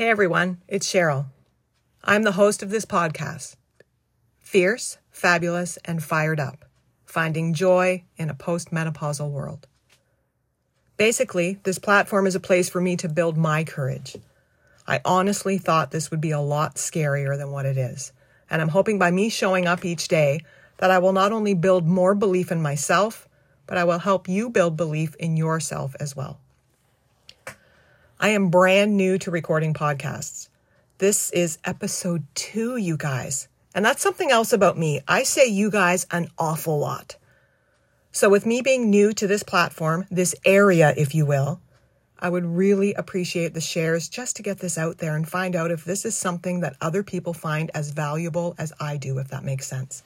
Hey everyone, it's Sheryl. I'm the host of this podcast. Fierce, fabulous, and fired up, finding joy in a postmenopausal world. Basically, this platform is a place for me to build my courage. I honestly thought this would be a lot scarier than what it is, and I'm hoping by me showing up each day that I will not only build more belief in myself, but I will help you build belief in yourself as well. I am brand new to recording podcasts. This is episode two, you guys. And that's something else about me. I say you guys an awful lot. So, with me being new to this platform, this area, if you will, I would really appreciate the shares just to get this out there and find out if this is something that other people find as valuable as I do, if that makes sense.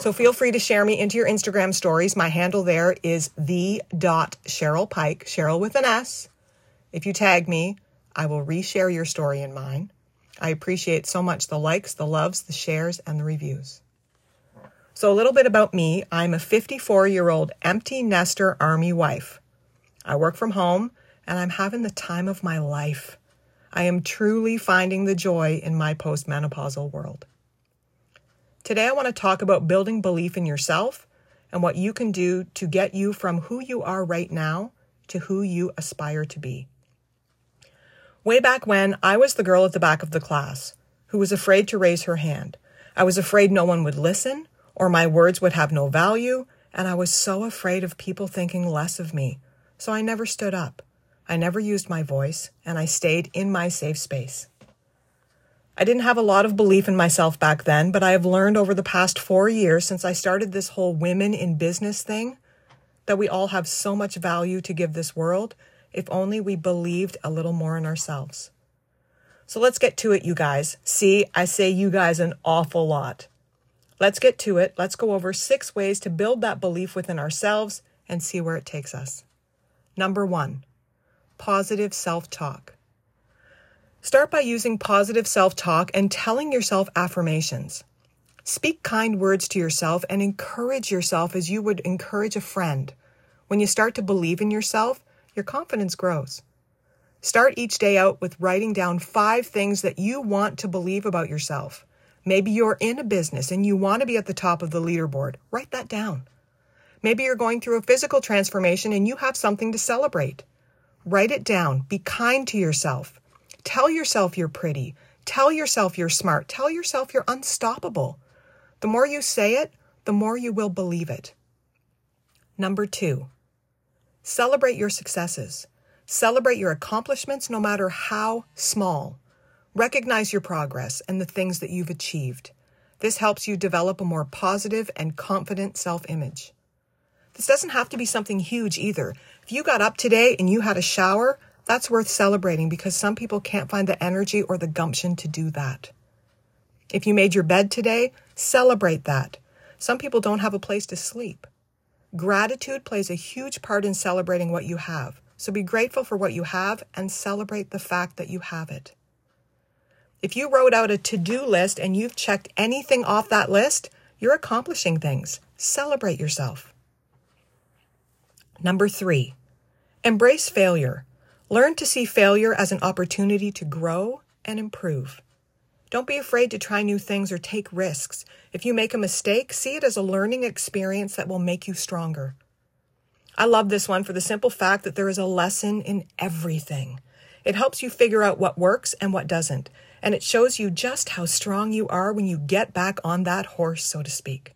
So feel free to share me into your Instagram stories. My handle there is the dot Sheryl Pike, Sheryl with an S. If you tag me, I will reshare your story in mine. I appreciate so much the likes, the loves, the shares, and the reviews. So, a little bit about me I'm a 54 year old empty nester army wife. I work from home and I'm having the time of my life. I am truly finding the joy in my postmenopausal world. Today, I want to talk about building belief in yourself and what you can do to get you from who you are right now to who you aspire to be. Way back when, I was the girl at the back of the class who was afraid to raise her hand. I was afraid no one would listen or my words would have no value, and I was so afraid of people thinking less of me. So I never stood up. I never used my voice, and I stayed in my safe space. I didn't have a lot of belief in myself back then, but I have learned over the past four years since I started this whole women in business thing that we all have so much value to give this world if only we believed a little more in ourselves. So let's get to it, you guys. See, I say you guys an awful lot. Let's get to it. Let's go over six ways to build that belief within ourselves and see where it takes us. Number one, positive self talk. Start by using positive self talk and telling yourself affirmations. Speak kind words to yourself and encourage yourself as you would encourage a friend. When you start to believe in yourself, your confidence grows. Start each day out with writing down five things that you want to believe about yourself. Maybe you're in a business and you want to be at the top of the leaderboard. Write that down. Maybe you're going through a physical transformation and you have something to celebrate. Write it down. Be kind to yourself. Tell yourself you're pretty. Tell yourself you're smart. Tell yourself you're unstoppable. The more you say it, the more you will believe it. Number two, Celebrate your successes. Celebrate your accomplishments, no matter how small. Recognize your progress and the things that you've achieved. This helps you develop a more positive and confident self image. This doesn't have to be something huge either. If you got up today and you had a shower, that's worth celebrating because some people can't find the energy or the gumption to do that. If you made your bed today, celebrate that. Some people don't have a place to sleep. Gratitude plays a huge part in celebrating what you have. So be grateful for what you have and celebrate the fact that you have it. If you wrote out a to do list and you've checked anything off that list, you're accomplishing things. Celebrate yourself. Number three, embrace failure. Learn to see failure as an opportunity to grow and improve. Don't be afraid to try new things or take risks. If you make a mistake, see it as a learning experience that will make you stronger. I love this one for the simple fact that there is a lesson in everything. It helps you figure out what works and what doesn't, and it shows you just how strong you are when you get back on that horse, so to speak.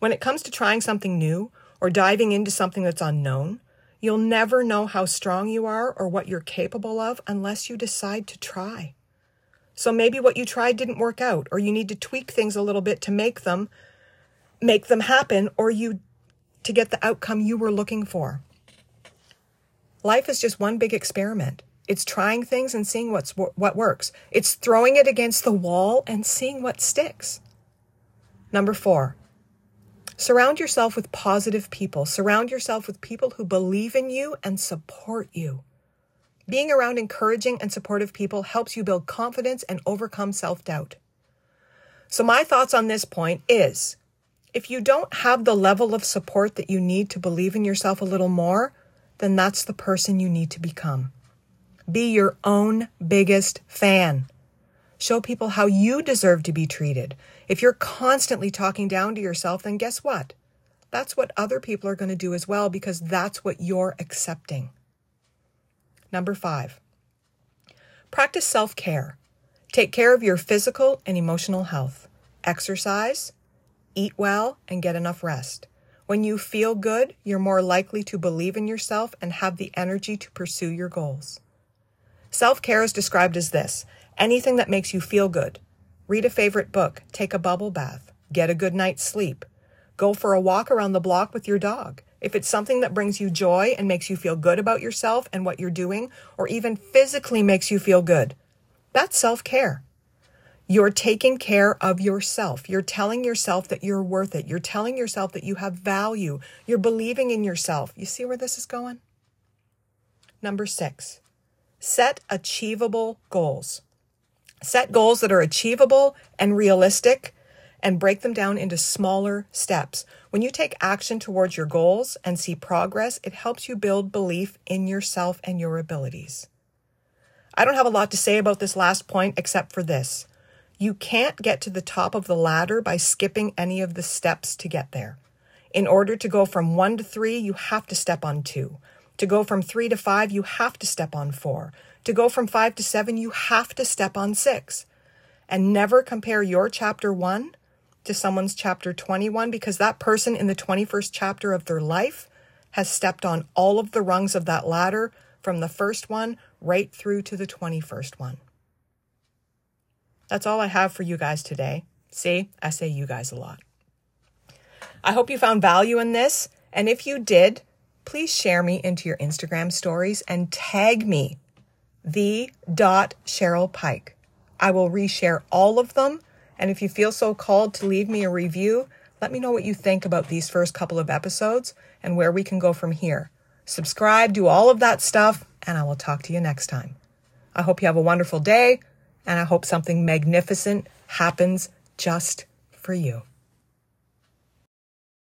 When it comes to trying something new or diving into something that's unknown, you'll never know how strong you are or what you're capable of unless you decide to try. So maybe what you tried didn't work out or you need to tweak things a little bit to make them make them happen or you to get the outcome you were looking for. Life is just one big experiment. It's trying things and seeing what's what works. It's throwing it against the wall and seeing what sticks. Number 4. Surround yourself with positive people. Surround yourself with people who believe in you and support you. Being around encouraging and supportive people helps you build confidence and overcome self doubt. So, my thoughts on this point is if you don't have the level of support that you need to believe in yourself a little more, then that's the person you need to become. Be your own biggest fan. Show people how you deserve to be treated. If you're constantly talking down to yourself, then guess what? That's what other people are going to do as well because that's what you're accepting. Number five, practice self care. Take care of your physical and emotional health. Exercise, eat well, and get enough rest. When you feel good, you're more likely to believe in yourself and have the energy to pursue your goals. Self care is described as this anything that makes you feel good. Read a favorite book, take a bubble bath, get a good night's sleep, go for a walk around the block with your dog. If it's something that brings you joy and makes you feel good about yourself and what you're doing, or even physically makes you feel good, that's self care. You're taking care of yourself. You're telling yourself that you're worth it. You're telling yourself that you have value. You're believing in yourself. You see where this is going? Number six, set achievable goals. Set goals that are achievable and realistic and break them down into smaller steps. When you take action towards your goals and see progress, it helps you build belief in yourself and your abilities. I don't have a lot to say about this last point except for this. You can't get to the top of the ladder by skipping any of the steps to get there. In order to go from one to three, you have to step on two. To go from three to five, you have to step on four. To go from five to seven, you have to step on six. And never compare your chapter one to someone's chapter 21 because that person in the 21st chapter of their life has stepped on all of the rungs of that ladder from the first one right through to the 21st one. That's all I have for you guys today. See, I say you guys a lot. I hope you found value in this. And if you did, please share me into your Instagram stories and tag me, the dot Sheryl Pike. I will reshare all of them. And if you feel so called to leave me a review, let me know what you think about these first couple of episodes and where we can go from here. Subscribe, do all of that stuff, and I will talk to you next time. I hope you have a wonderful day and I hope something magnificent happens just for you.